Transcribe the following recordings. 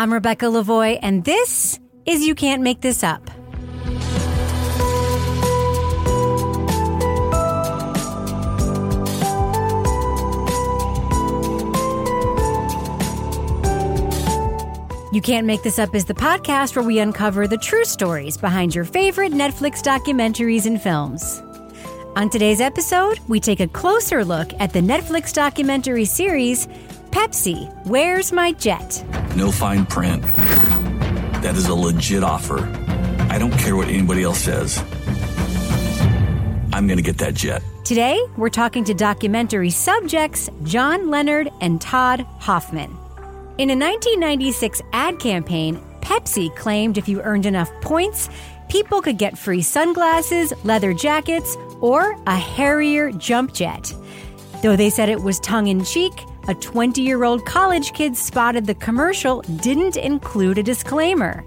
I'm Rebecca Lavoie, and this is You Can't Make This Up. You Can't Make This Up is the podcast where we uncover the true stories behind your favorite Netflix documentaries and films. On today's episode, we take a closer look at the Netflix documentary series Pepsi Where's My Jet? No fine print. That is a legit offer. I don't care what anybody else says. I'm going to get that jet. Today, we're talking to documentary subjects John Leonard and Todd Hoffman. In a 1996 ad campaign, Pepsi claimed if you earned enough points, people could get free sunglasses, leather jackets, or a Harrier jump jet. Though they said it was tongue in cheek, a 20 year old college kid spotted the commercial didn't include a disclaimer.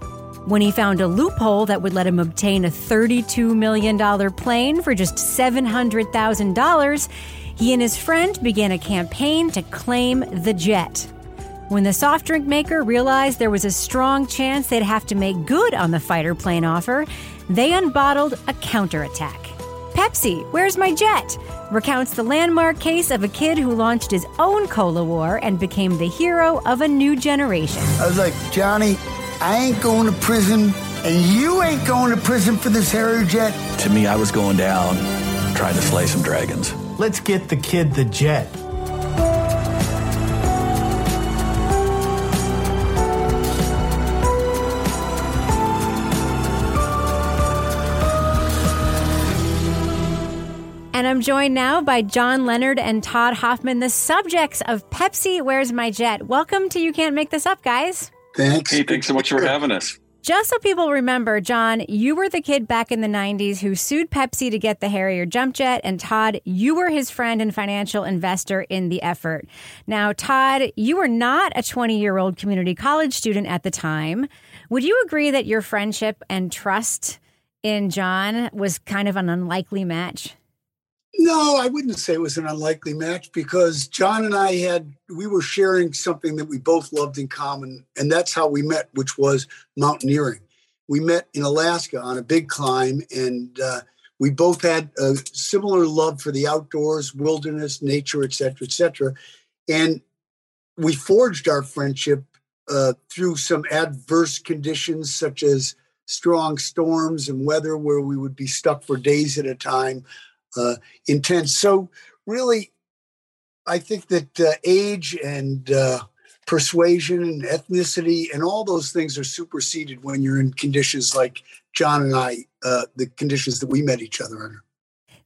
When he found a loophole that would let him obtain a $32 million plane for just $700,000, he and his friend began a campaign to claim the jet. When the soft drink maker realized there was a strong chance they'd have to make good on the fighter plane offer, they unbottled a counterattack. Pepsi, Where's My Jet? recounts the landmark case of a kid who launched his own cola war and became the hero of a new generation. I was like, Johnny, I ain't going to prison, and you ain't going to prison for this Harrier jet. To me, I was going down trying to slay some dragons. Let's get the kid the jet. I'm joined now by John Leonard and Todd Hoffman, the subjects of Pepsi Where's My Jet. Welcome to You Can't Make This Up, guys. Thanks. Hey, thanks so much for having us. Just so people remember, John, you were the kid back in the 90s who sued Pepsi to get the Harrier jump jet. And Todd, you were his friend and financial investor in the effort. Now, Todd, you were not a 20 year old community college student at the time. Would you agree that your friendship and trust in John was kind of an unlikely match? No, I wouldn't say it was an unlikely match because John and I had, we were sharing something that we both loved in common. And that's how we met, which was mountaineering. We met in Alaska on a big climb, and uh, we both had a similar love for the outdoors, wilderness, nature, et cetera, et cetera. And we forged our friendship uh, through some adverse conditions, such as strong storms and weather where we would be stuck for days at a time uh, intense. So, really, I think that uh, age and uh, persuasion and ethnicity and all those things are superseded when you're in conditions like John and I, uh, the conditions that we met each other under.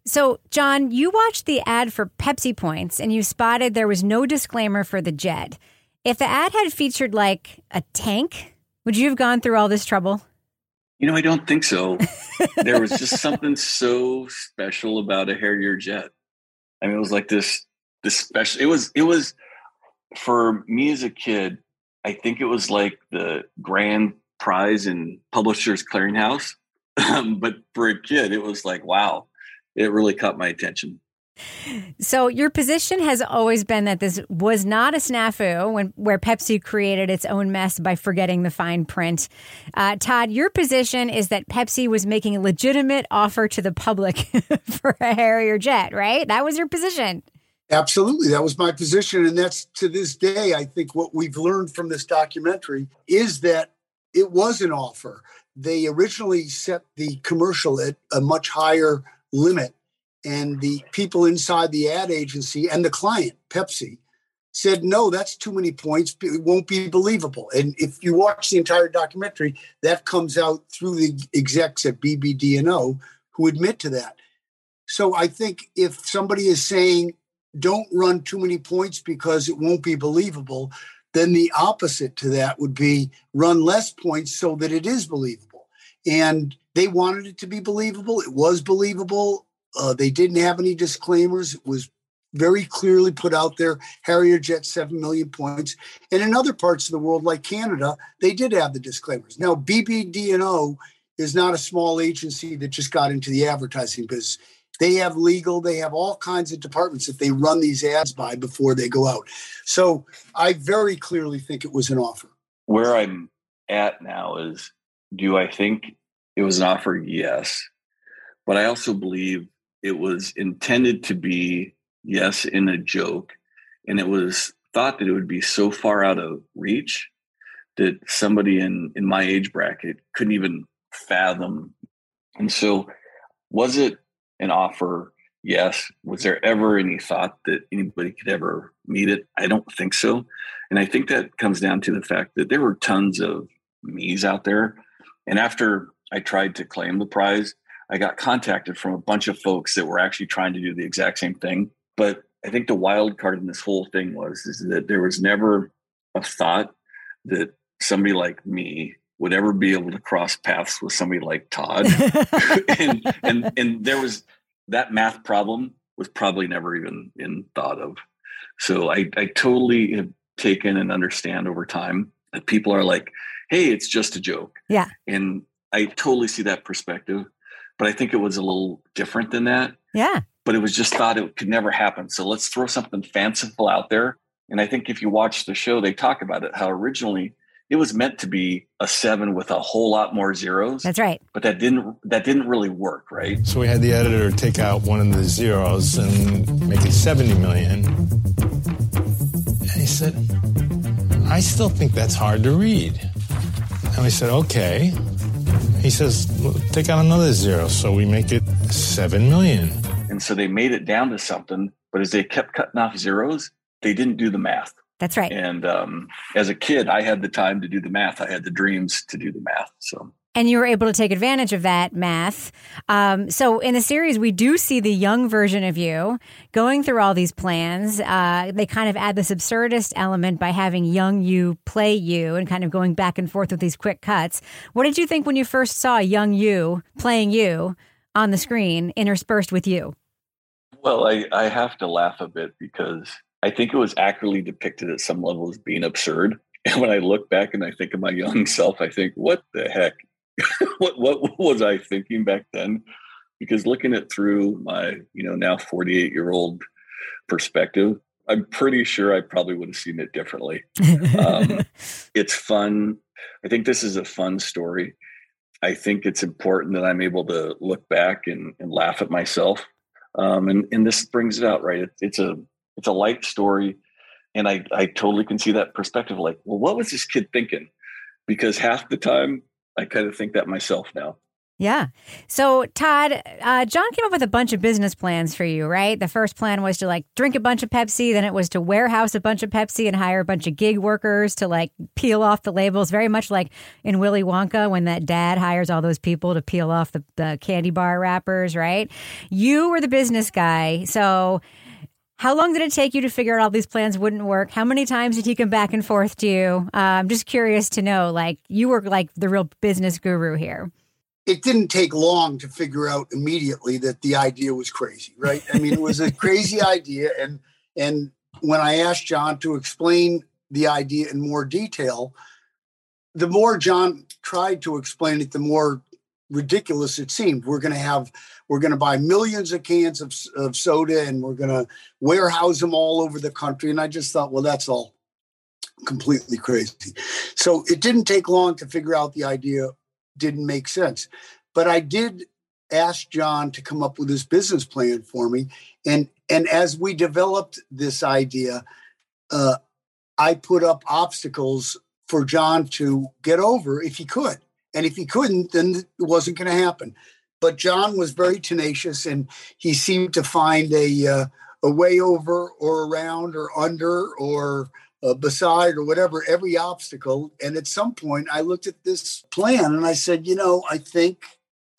So, John, you watched the ad for Pepsi Points and you spotted there was no disclaimer for the jet. If the ad had featured like a tank, would you have gone through all this trouble? You know, I don't think so. there was just something so special about a Harrier jet. I mean, it was like this this special. It was it was for me as a kid. I think it was like the grand prize in Publishers Clearinghouse. Um, but for a kid, it was like wow, it really caught my attention. So your position has always been that this was not a snafu when where Pepsi created its own mess by forgetting the fine print. Uh, Todd, your position is that Pepsi was making a legitimate offer to the public for a Harrier jet, right? That was your position. Absolutely. That was my position. And that's to this day, I think what we've learned from this documentary is that it was an offer. They originally set the commercial at a much higher limit and the people inside the ad agency and the client, Pepsi, said, no, that's too many points. It won't be believable. And if you watch the entire documentary, that comes out through the execs at BBDO who admit to that. So I think if somebody is saying, don't run too many points because it won't be believable, then the opposite to that would be run less points so that it is believable. And they wanted it to be believable. It was believable. Uh, they didn't have any disclaimers. It was very clearly put out there Harrier Jet 7 million points. And in other parts of the world, like Canada, they did have the disclaimers. Now, BBDO is not a small agency that just got into the advertising business. They have legal, they have all kinds of departments that they run these ads by before they go out. So I very clearly think it was an offer. where I'm at now is do I think it was an offer? Yes. But I also believe it was intended to be, yes, in a joke. And it was thought that it would be so far out of reach that somebody in, in my age bracket couldn't even fathom. And so, was it an offer? Yes. Was there ever any thought that anybody could ever meet it? I don't think so. And I think that comes down to the fact that there were tons of me's out there. And after I tried to claim the prize, I got contacted from a bunch of folks that were actually trying to do the exact same thing. But I think the wild card in this whole thing was is that there was never a thought that somebody like me would ever be able to cross paths with somebody like Todd. and, and and there was that math problem was probably never even in thought of. So I, I totally have taken and understand over time that people are like, hey, it's just a joke. Yeah. And I totally see that perspective. But I think it was a little different than that. Yeah. But it was just thought it could never happen. So let's throw something fanciful out there. And I think if you watch the show, they talk about it, how originally it was meant to be a seven with a whole lot more zeros. That's right. But that didn't that didn't really work, right? So we had the editor take out one of the zeros and make it 70 million. And he said, I still think that's hard to read. And we said, okay. He says, take out another zero. So we make it 7 million. And so they made it down to something. But as they kept cutting off zeros, they didn't do the math. That's right. And um, as a kid, I had the time to do the math. I had the dreams to do the math. So and you were able to take advantage of that math. Um, so in the series, we do see the young version of you going through all these plans. Uh, they kind of add this absurdist element by having young you play you and kind of going back and forth with these quick cuts. What did you think when you first saw young you playing you on the screen interspersed with you? Well, I, I have to laugh a bit because I think it was accurately depicted at some level as being absurd. And when I look back and I think of my young self, I think, what the heck? what what was I thinking back then? Because looking at through my, you know, now 48 year old perspective, I'm pretty sure I probably would have seen it differently. Um, it's fun. I think this is a fun story. I think it's important that I'm able to look back and, and laugh at myself. Um, and, and this brings it out, right? It, it's a it's a light story. And I, I totally can see that perspective like, well, what was this kid thinking? Because half the time I kind of think that myself now. Yeah. So, Todd, uh, John came up with a bunch of business plans for you, right? The first plan was to like drink a bunch of Pepsi. Then it was to warehouse a bunch of Pepsi and hire a bunch of gig workers to like peel off the labels, very much like in Willy Wonka when that dad hires all those people to peel off the, the candy bar wrappers, right? You were the business guy. So, how long did it take you to figure out all these plans wouldn't work? How many times did he come back and forth to you? Uh, I'm just curious to know. Like, you were like the real business guru here. It didn't take long to figure out immediately that the idea was crazy, right? I mean, it was a crazy idea, and and when I asked John to explain the idea in more detail, the more John tried to explain it, the more ridiculous it seemed. We're going to have, we're going to buy millions of cans of, of soda and we're going to warehouse them all over the country. And I just thought, well, that's all completely crazy. So it didn't take long to figure out the idea didn't make sense. But I did ask John to come up with this business plan for me. And, and as we developed this idea, uh, I put up obstacles for John to get over if he could. And if he couldn't, then it wasn't going to happen. But John was very tenacious, and he seemed to find a uh, a way over or around or under or uh, beside or whatever every obstacle. And at some point, I looked at this plan and I said, you know, I think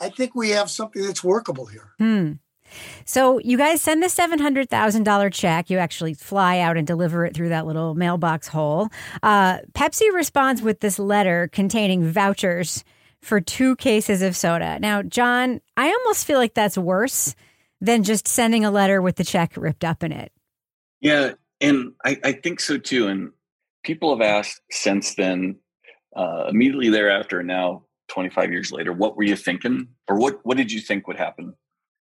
I think we have something that's workable here. Hmm. So you guys send the seven hundred thousand dollar check. You actually fly out and deliver it through that little mailbox hole. Uh, Pepsi responds with this letter containing vouchers for two cases of soda. Now, John, I almost feel like that's worse than just sending a letter with the check ripped up in it. Yeah, and I, I think so too. And people have asked since then, uh, immediately thereafter, now 25 years later, what were you thinking, or what what did you think would happen?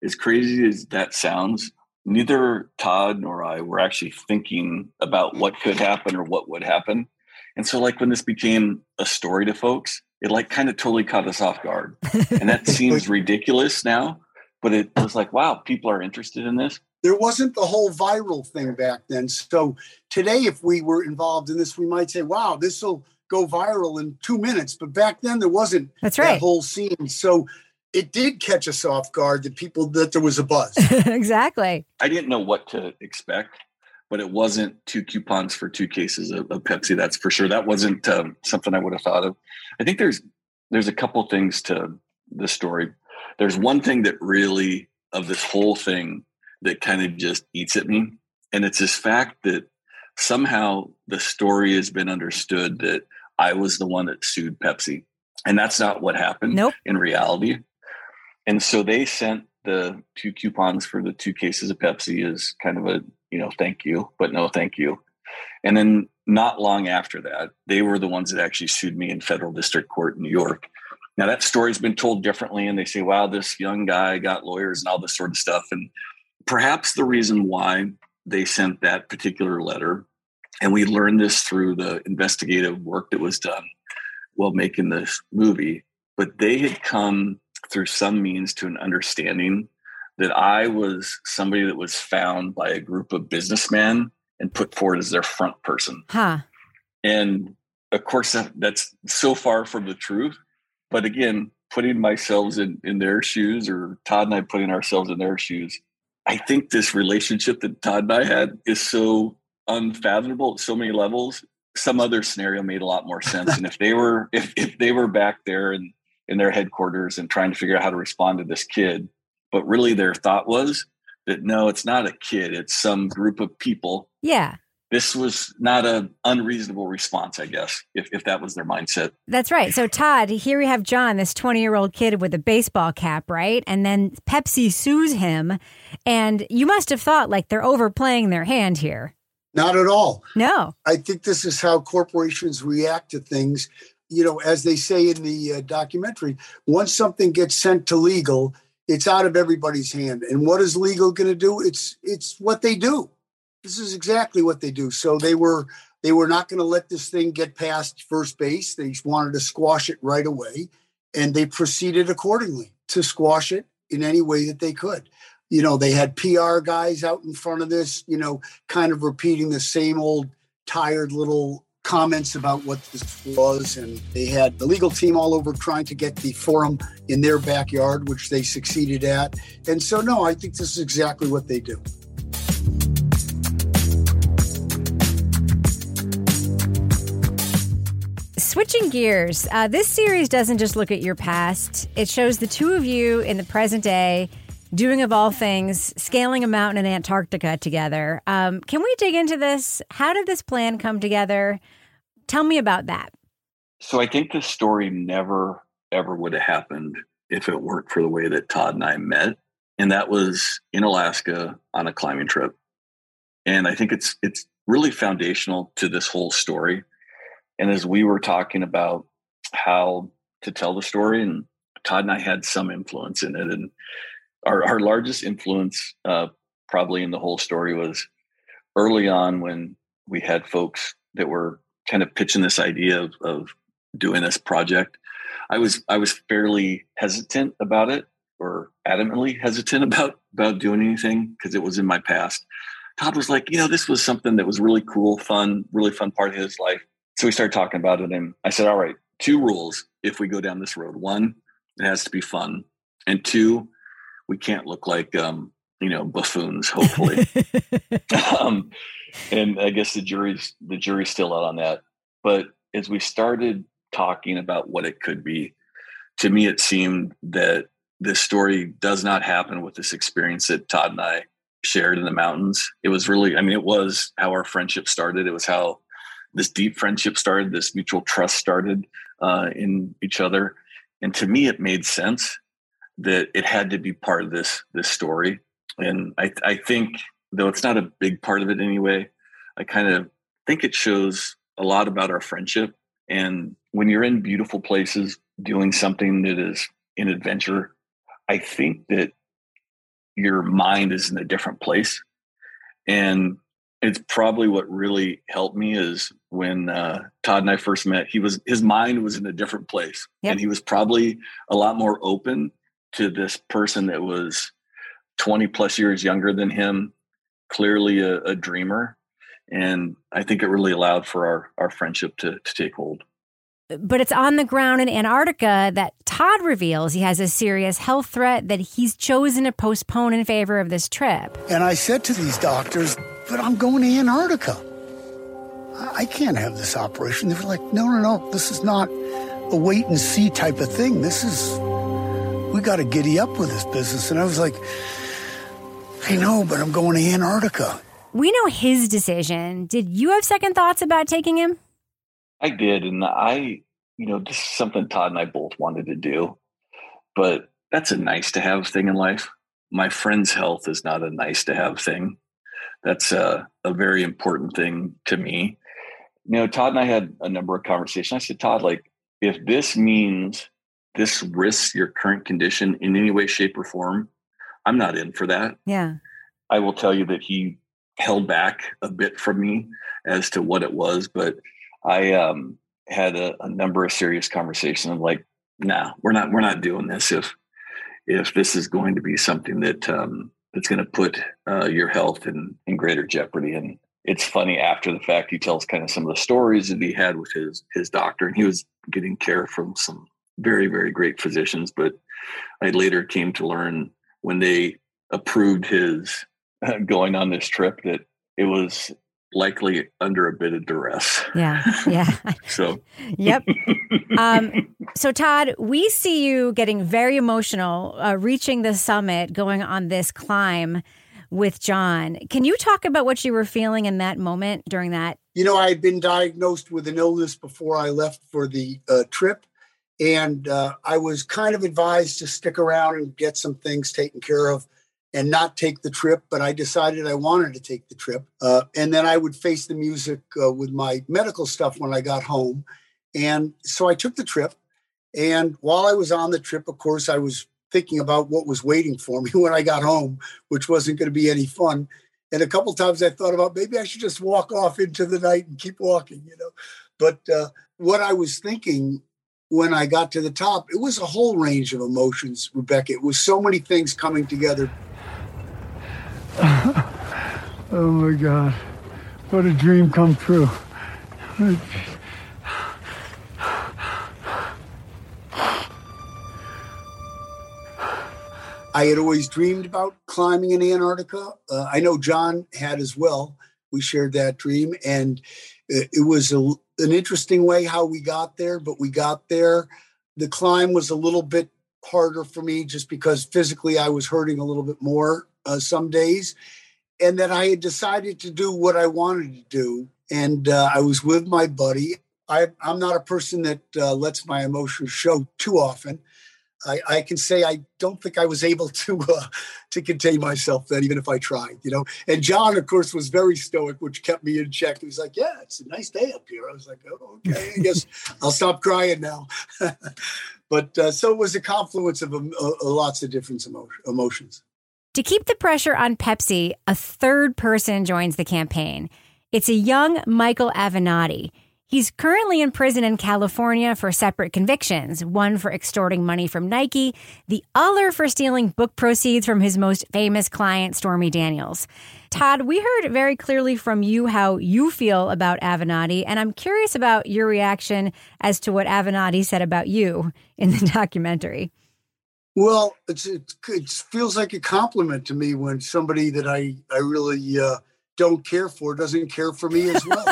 As crazy as that sounds, neither Todd nor I were actually thinking about what could happen or what would happen. And so, like, when this became a story to folks, it like kind of totally caught us off guard. And that seems ridiculous now, but it was like, wow, people are interested in this. There wasn't the whole viral thing back then. So today, if we were involved in this, we might say, wow, this will go viral in two minutes. But back then, there wasn't That's right. that whole scene. So it did catch us off guard that people that there was a buzz. exactly. I didn't know what to expect, but it wasn't two coupons for two cases of, of Pepsi. That's for sure. That wasn't um, something I would have thought of. I think there's there's a couple things to the story. There's one thing that really of this whole thing that kind of just eats at me, and it's this fact that somehow the story has been understood that I was the one that sued Pepsi, and that's not what happened Nope. in reality. And so they sent the two coupons for the two cases of Pepsi as kind of a, you know, thank you, but no thank you. And then not long after that, they were the ones that actually sued me in federal district court in New York. Now that story's been told differently, and they say, wow, this young guy got lawyers and all this sort of stuff. And perhaps the reason why they sent that particular letter, and we learned this through the investigative work that was done while making this movie, but they had come through some means to an understanding that I was somebody that was found by a group of businessmen and put forward as their front person. Huh. And of course, that, that's so far from the truth. But again, putting myself in, in their shoes, or Todd and I putting ourselves in their shoes, I think this relationship that Todd and I had is so unfathomable at so many levels. Some other scenario made a lot more sense. and if they were if, if they were back there and in their headquarters and trying to figure out how to respond to this kid, but really their thought was that no, it's not a kid, it's some group of people Yeah. this was not a unreasonable response, I guess, if, if that was their mindset. That's right. So, Todd, here we have John, this 20 year old kid with a baseball cap, right? And then Pepsi sues him. And you must have thought like they're overplaying their hand here. Not at all. No. I think this is how corporations react to things. You know, as they say in the uh, documentary, once something gets sent to legal, it's out of everybody's hand. And what is legal going to do? It's it's what they do. This is exactly what they do. So they were they were not going to let this thing get past first base. They wanted to squash it right away, and they proceeded accordingly to squash it in any way that they could. You know, they had PR guys out in front of this. You know, kind of repeating the same old tired little comments about what this was and they had the legal team all over trying to get the forum in their backyard which they succeeded at. And so no i think this is exactly what they do. Switching gears, uh, this series doesn't just look at your past, it shows the two of you in the present day doing, of all things, scaling a mountain in Antarctica together. Um, can we dig into this? How did this plan come together? Tell me about that. So I think this story never, ever would have happened if it weren't for the way that Todd and I met. And that was in Alaska on a climbing trip. And I think it's it's really foundational to this whole story. And as we were talking about how to tell the story, and Todd and I had some influence in it. And our, our largest influence, uh, probably in the whole story, was early on when we had folks that were kind of pitching this idea of, of doing this project. I was I was fairly hesitant about it, or adamantly hesitant about about doing anything because it was in my past. Todd was like, you know, this was something that was really cool, fun, really fun part of his life. So we started talking about it, and I said, all right, two rules if we go down this road. One, it has to be fun, and two, we can't look like um, you know buffoons. Hopefully, um, and I guess the jury's the jury's still out on that. But as we started talking about what it could be, to me, it seemed that this story does not happen with this experience that Todd and I shared in the mountains. It was really, I mean, it was how our friendship started. It was how this deep friendship started, this mutual trust started uh, in each other. And to me, it made sense that it had to be part of this this story. And I, I think, though it's not a big part of it anyway, I kind of think it shows a lot about our friendship. And when you're in beautiful places doing something that is an adventure, I think that your mind is in a different place. And it's probably what really helped me is when uh, Todd and I first met. He was his mind was in a different place, Yep. and he was probably a lot more open to this person that was twenty plus years younger than him. Clearly, a, a dreamer, and I think it really allowed for our our friendship to to take hold. But it's on the ground in Antarctica that Todd reveals he has a serious health threat that he's chosen to postpone in favor of this trip. And I said to these doctors, but I'm going to Antarctica. I I can't have this operation. They were like, no, no, no, this is not a wait and see type of thing. This is, we got to giddy up with this business. And I was like, I know, but I'm going to Antarctica. We know his decision. Did you have second thoughts about taking him? I did, and I, you know, this is something Todd and I both wanted to do, but that's a nice to have thing in life. My friend's health is not a nice to have thing. That's a, a very important thing to me. You know, Todd and I had a number of conversations. I said, Todd, like, if this means this risks your current condition in any way, shape, or form, I'm not in for that. Yeah. I will tell you that he held back a bit from me as to what it was, but I um, had a, a number of serious conversations. I'm like, nah, we're not we're not doing this if if this is going to be something that um, that's going to put uh, your health in in greater jeopardy. And it's funny after the fact, he tells kind of some of the stories that he had with his his doctor, and he was getting care from some very very great physicians. But I later came to learn when they approved his uh, going on this trip that it was likely under a bit of duress. Yeah. Yeah. So, yep. Um, so, Todd, we see you getting very emotional, uh, reaching the summit, going on this climb with John. Can you talk about what you were feeling in that moment during that? You know, I had been diagnosed with an illness before I left for the uh, trip. And uh, I was kind of advised to stick around and get some things taken care of and not take the trip. But I decided I wanted to take the trip. Uh, and then I would face the music uh, with my medical stuff when I got home. And so I took the trip. And while I was on the trip, of course, I was thinking about what was waiting for me when I got home, which wasn't going to be any fun. And a couple times I thought about maybe I should just walk off into the night and keep walking, you know. But uh, what I was thinking when I got to the top, it was a whole range of emotions, Rebecca. It was so many things coming together. Oh my God. What a dream come true. I had always dreamed about climbing in Antarctica. Uh, I know John had as well. We shared that dream, and it, it was a, an interesting way how we got there, but we got there. The climb was a little bit harder for me just because physically I was hurting a little bit more uh, some days. And then I had decided to do what I wanted to do. And uh, I was with my buddy. I, I'm not a person that uh, lets my emotions show too often. I, I can say I don't think I was able to uh, to contain myself then, even if I tried, you know. And John, of course, was very stoic, which kept me in check. He was like, "Yeah, it's a nice day up here." I was like, "Oh, okay, I guess I'll stop crying now." but uh, so it was a confluence of um, uh, lots of different emotion, emotions. To keep the pressure on Pepsi, a third person joins the campaign. It's a young Michael Avenatti. He's currently in prison in California for separate convictions one for extorting money from Nike, the other for stealing book proceeds from his most famous client, Stormy Daniels. Todd, we heard very clearly from you how you feel about Avenatti, and I'm curious about your reaction as to what Avenatti said about you in the documentary. Well, it feels like a compliment to me when somebody that I I really uh, don't care for doesn't care for me as well.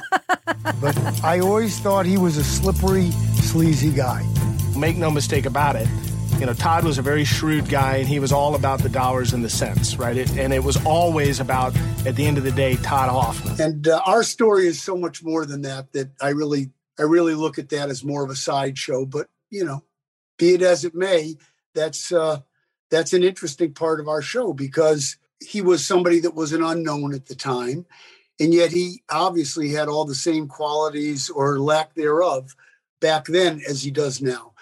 but I always thought he was a slippery, sleazy guy. Make no mistake about it. You know, Todd was a very shrewd guy, and he was all about the dollars and the cents, right? It, and it was always about, at the end of the day, Todd Hoffman. And uh, our story is so much more than that. That I really, I really look at that as more of a sideshow. But you know, be it as it may, that's uh, that's an interesting part of our show because he was somebody that was an unknown at the time, and yet he obviously had all the same qualities or lack thereof back then as he does now.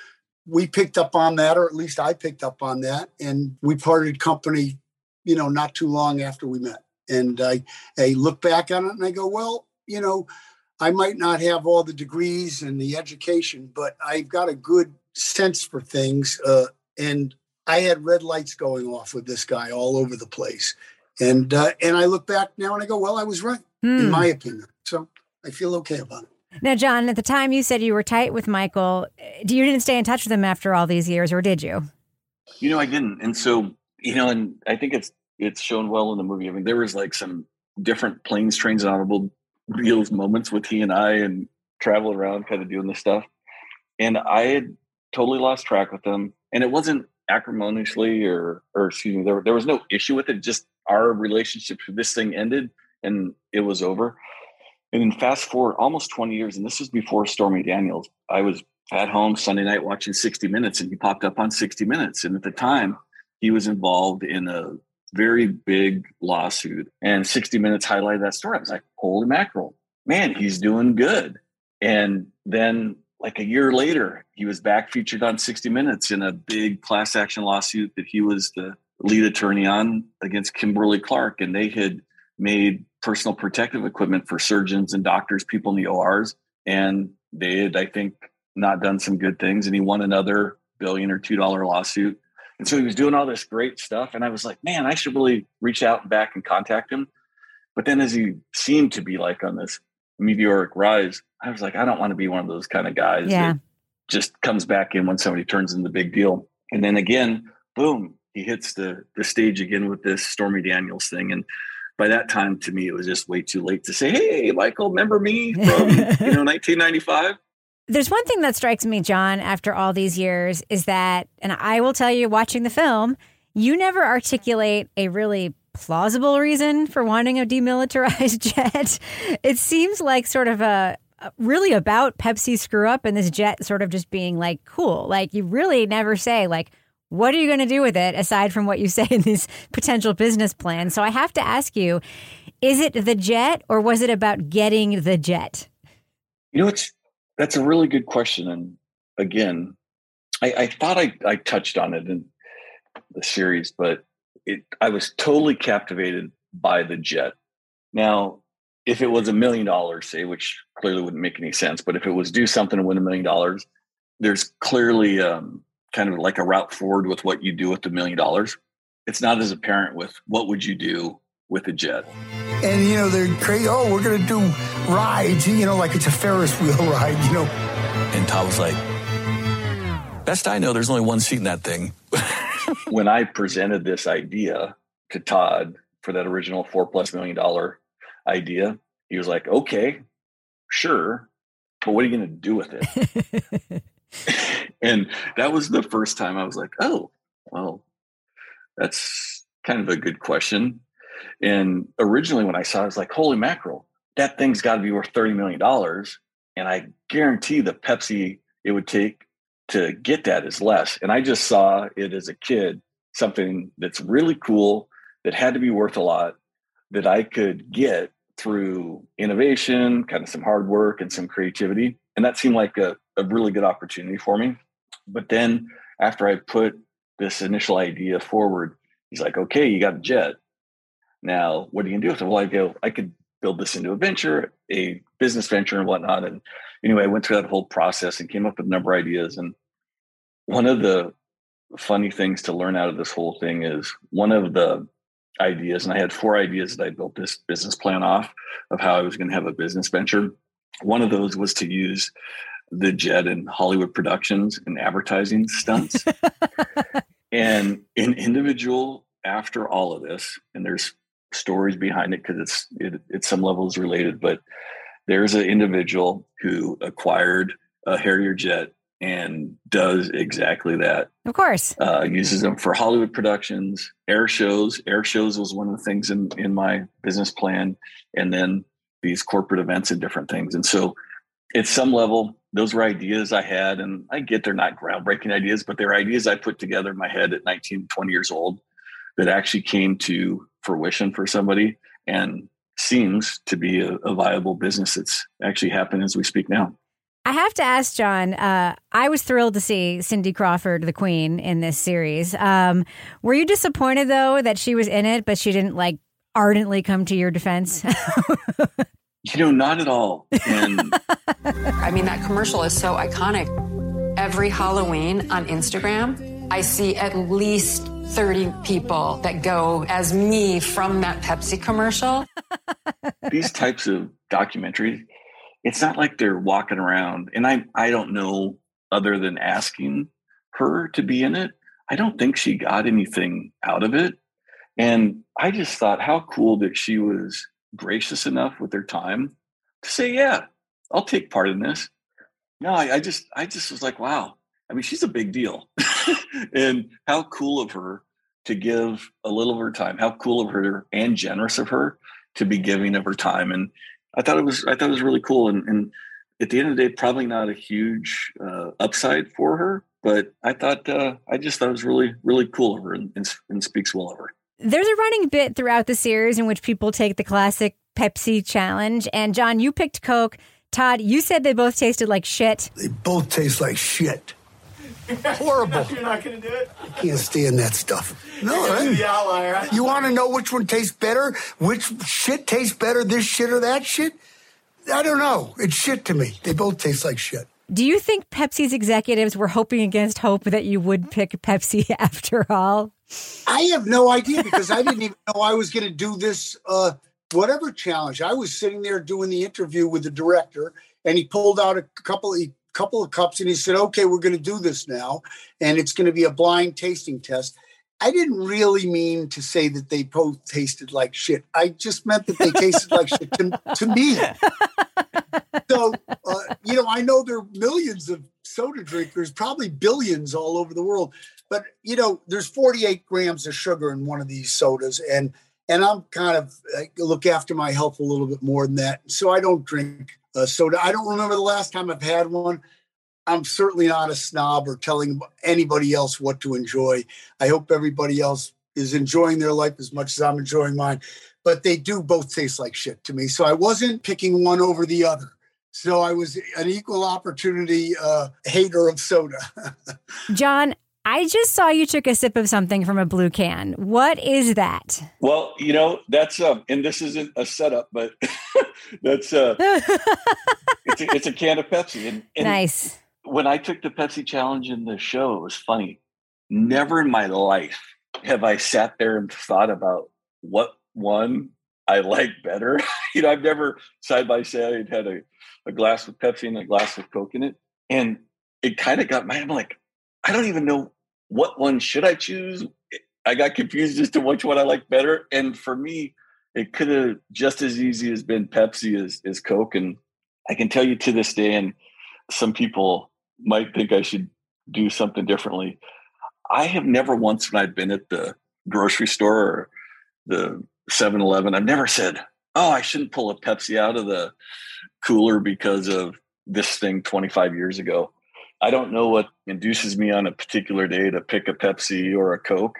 We picked up on that, or at least I picked up on that, and we parted company, you know, not too long after we met. And I, I look back on it and I go, well, you know, I might not have all the degrees and the education, but I've got a good sense for things. Uh, and I had red lights going off with this guy all over the place. And uh, and I look back now and I go, well, I was right Hmm. in my opinion. So I feel okay about it. Now, John, at the time you said you were tight with Michael. Do you didn't stay in touch with him after all these years, or did you? You know, I didn't. And so, you know, and I think it's it's shown well in the movie. I mean, there was like some different planes, trains, and automobiles moments with he and I and traveling around kind of doing this stuff. And I had totally lost track with them. And it wasn't acrimoniously or or excuse me, there, there was no issue with it. Just our relationship this thing ended and it was over. And then fast forward almost 20 years, and this was before Stormy Daniels. I was at home Sunday night watching 60 Minutes, and he popped up on 60 Minutes. And at the time, he was involved in a very big lawsuit, and 60 Minutes highlighted that story. I was like, holy mackerel, man, he's doing good. And then, like a year later, he was back featured on 60 Minutes in a big class action lawsuit that he was the lead attorney on against Kimberly Clark, and they had made personal protective equipment for surgeons and doctors, people in the ORs, and they had, I think, not done some good things. And he won another billion or two dollar lawsuit. And so he was doing all this great stuff. And I was like, man, I should really reach out and back and contact him. But then as he seemed to be like on this meteoric rise, I was like, I don't want to be one of those kind of guys Yeah. that just comes back in when somebody turns in the big deal. And then again, boom, he hits the the stage again with this Stormy Daniels thing. And by that time, to me, it was just way too late to say, "Hey, Michael, remember me from you know 1995?" There's one thing that strikes me, John, after all these years is that, and I will tell you, watching the film, you never articulate a really plausible reason for wanting a demilitarized jet. It seems like sort of a really about Pepsi screw up and this jet sort of just being like cool. Like you really never say like what are you going to do with it aside from what you say in these potential business plans? So I have to ask you, is it the jet or was it about getting the jet? You know, it's that's a really good question. And again, I, I thought I, I touched on it in the series, but it I was totally captivated by the jet. Now, if it was a million dollars, say, which clearly wouldn't make any sense, but if it was do something to win a million dollars, there's clearly um, kind of like a route forward with what you do with the million dollars. It's not as apparent with what would you do with a jet. And you know they're crazy. Oh, we're gonna do rides. You know, like it's a Ferris wheel ride. You know. And Todd was like, Best I know, there's only one seat in that thing. when I presented this idea to Todd for that original four plus million dollar idea, he was like, okay, sure, but what are you going to do with it? and that was the first time I was like, oh, well, that's kind of a good question. And originally, when I saw it, I was like, holy mackerel, that thing's got to be worth $30 million. And I guarantee the Pepsi it would take to get that is less. And I just saw it as a kid, something that's really cool that had to be worth a lot that I could get through innovation, kind of some hard work and some creativity. And that seemed like a, a really good opportunity for me. But then after I put this initial idea forward, he's like, okay, you got a jet. Now, what are you gonna do with it? Well, I go, I could build this into a venture, a business venture and whatnot. And anyway, I went through that whole process and came up with a number of ideas. And one of the funny things to learn out of this whole thing is one of the ideas, and I had four ideas that I built this business plan off of how I was going to have a business venture. One of those was to use the jet in Hollywood productions and advertising stunts. and an individual after all of this, and there's stories behind it because it's it, at some levels related, but there's an individual who acquired a Harrier jet and does exactly that. Of course. Uh, uses them for Hollywood productions, air shows. Air shows was one of the things in, in my business plan. And then these corporate events and different things. And so at some level, those were ideas I had. And I get they're not groundbreaking ideas, but they're ideas I put together in my head at 19, 20 years old that actually came to fruition for somebody and seems to be a, a viable business that's actually happening as we speak now. I have to ask John. Uh, I was thrilled to see Cindy Crawford, the Queen, in this series. Um, were you disappointed though that she was in it, but she didn't like ardently come to your defense? you know, not at all. And I mean, that commercial is so iconic. Every Halloween on Instagram, I see at least 30 people that go as me from that Pepsi commercial. these types of documentaries, it's not like they're walking around, and I I don't know other than asking her to be in it. I don't think she got anything out of it. And I just thought how cool that she was gracious enough with her time to say, yeah, I'll take part in this. No, I, I just I just was like, wow. I mean, she's a big deal. and how cool of her to give a little of her time. How cool of her and generous of her to be giving of her time. And I thought it was I thought it was really cool. And, and at the end of the day, probably not a huge uh, upside for her, but I thought uh, I just thought it was really really cool of her and, and, and speaks well of her. There's a running bit throughout the series in which people take the classic Pepsi challenge. And John, you picked Coke. Todd, you said they both tasted like shit. They both taste like shit. Horrible. You're not going to do it? I can't stand that stuff. No, You're the outlier. You want to know which one tastes better? Which shit tastes better, this shit or that shit? I don't know. It's shit to me. They both taste like shit. Do you think Pepsi's executives were hoping against hope that you would pick Pepsi after all? I have no idea because I didn't even know I was going to do this, uh, whatever challenge. I was sitting there doing the interview with the director, and he pulled out a couple. He couple of cups and he said, okay, we're going to do this now. And it's going to be a blind tasting test. I didn't really mean to say that they both tasted like shit. I just meant that they tasted like shit to, to me. So, uh, you know, I know there are millions of soda drinkers, probably billions all over the world. But, you know, there's 48 grams of sugar in one of these sodas. And and I'm kind of I look after my health a little bit more than that. So I don't drink uh, soda. I don't remember the last time I've had one. I'm certainly not a snob or telling anybody else what to enjoy. I hope everybody else is enjoying their life as much as I'm enjoying mine. But they do both taste like shit to me. So I wasn't picking one over the other. So I was an equal opportunity uh, hater of soda. John, I just saw you took a sip of something from a blue can. What is that? Well, you know, that's um, and this isn't a setup, but that's uh, it's, a, it's a can of Pepsi. And, and nice. When I took the Pepsi challenge in the show, it was funny. Never in my life have I sat there and thought about what one I like better. you know, I've never side by side had a, a glass with Pepsi and a glass with Coke in it, and it kind of got my. I'm like, I don't even know what one should I choose. I got confused as to which one I like better. And for me, it could have just as easy as been Pepsi as, as Coke. And I can tell you to this day, and some people might think I should do something differently. I have never once when I've been at the grocery store or the 7 Eleven, I've never said, Oh, I shouldn't pull a Pepsi out of the cooler because of this thing 25 years ago. I don't know what induces me on a particular day to pick a Pepsi or a Coke,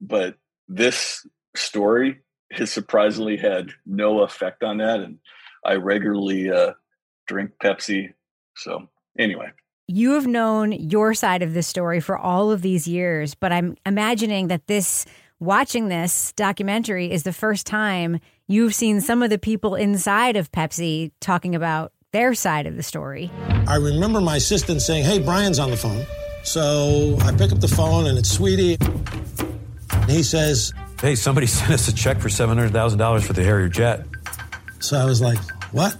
but this story has surprisingly had no effect on that. And I regularly uh, drink Pepsi. So, anyway. You have known your side of the story for all of these years, but I'm imagining that this, watching this documentary, is the first time you've seen some of the people inside of Pepsi talking about their side of the story. I remember my assistant saying, Hey, Brian's on the phone. So I pick up the phone and it's Swette. He says, Hey, somebody sent us a check for $700,000 for the Harrier jet. So I was like, What?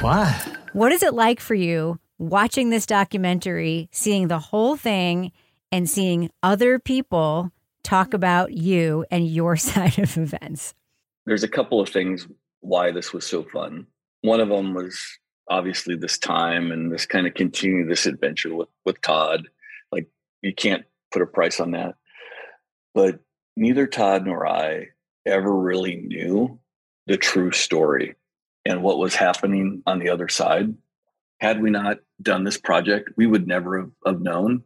Why? What is it like for you watching this documentary, seeing the whole thing, and seeing other people talk about you and your side of events? There's a couple of things why this was so fun. One of them was obviously this time and this kind of continue this adventure with with Todd. Like you can't put a price on that. But neither Todd nor I ever really knew the true story and what was happening on the other side. Had we not done this project, we would never have, have known.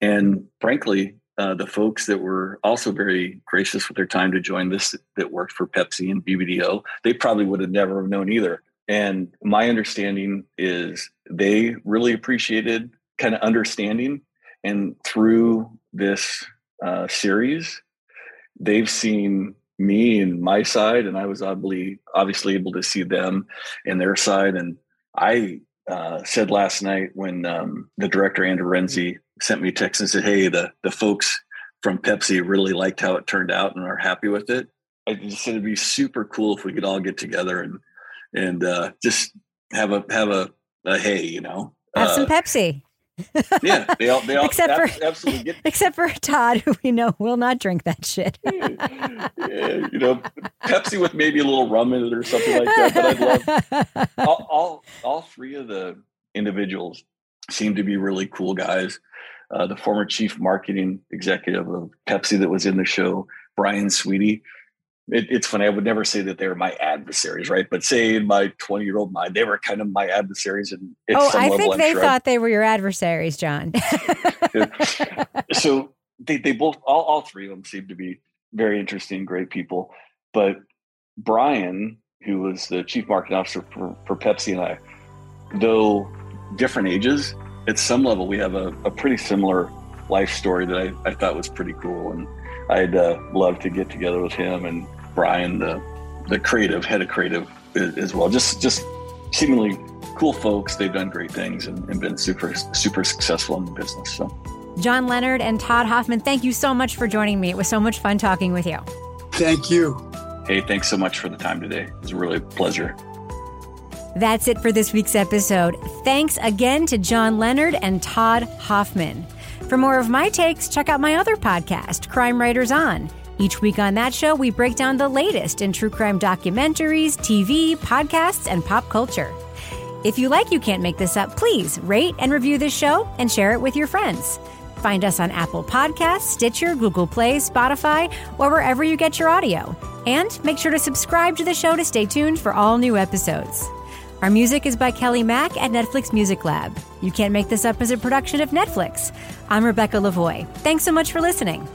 And frankly, uh, the folks that were also very gracious with their time to join this that worked for Pepsi and BBDO, they probably would have never known either. And my understanding is they really appreciated kind of understanding. And through this uh, series, they've seen me and my side, and I was obviously obviously able to see them and their side. And I uh, said last night when um, the director Andrew Renzi sent me a text and said, "Hey, the the folks from Pepsi really liked how it turned out and are happy with it." I just said it'd be super cool if we could all get together and and uh, just have a have a, a hey, you know, have uh, some Pepsi. yeah, they all they all except ab- for absolutely get except for Todd, who we know will not drink that shit. yeah, you know, Pepsi with maybe a little rum in it or something like that. But I'd love all, all, all three of the individuals seem to be really cool guys. Uh, the former chief marketing executive of Pepsi that was in the show, Brian Swette. It, it's funny. I would never say that they were my adversaries, right? But say in my 20 year old mind, they were kind of my adversaries. And oh, I think they sure thought I, they were your adversaries, John. so they, they both, all, all three of them seem to be very interesting, great people. But Brian, who was the chief marketing officer for, for Pepsi, and I, though different ages, at some level, we have a, a pretty similar life story that I, I thought was pretty cool. And I'd uh, love to get together with him and Brian, the the creative head of creative as well. Just just seemingly cool folks. They've done great things and, and been super super successful in the business. So, John Leonard and Todd Hoffman, thank you so much for joining me. It was so much fun talking with you. Thank you. Hey, thanks so much for the time today. It was really a pleasure. That's it for this week's episode. Thanks again to John Leonard and Todd Hoffman. For more of my takes, check out my other podcast, Crime Writers On. Each week on that show, we break down the latest in true crime documentaries, TV, podcasts, and pop culture. If you like You Can't Make This Up, please rate and review this show and share it with your friends. Find us on Apple Podcasts, Stitcher, Google Play, Spotify, or wherever you get your audio. And make sure to subscribe to the show to stay tuned for all new episodes. Our music is by Kelly Mack at Netflix Music Lab. You Can't Make This Up as a production of Netflix. I'm Rebecca Lavoie. Thanks so much for listening.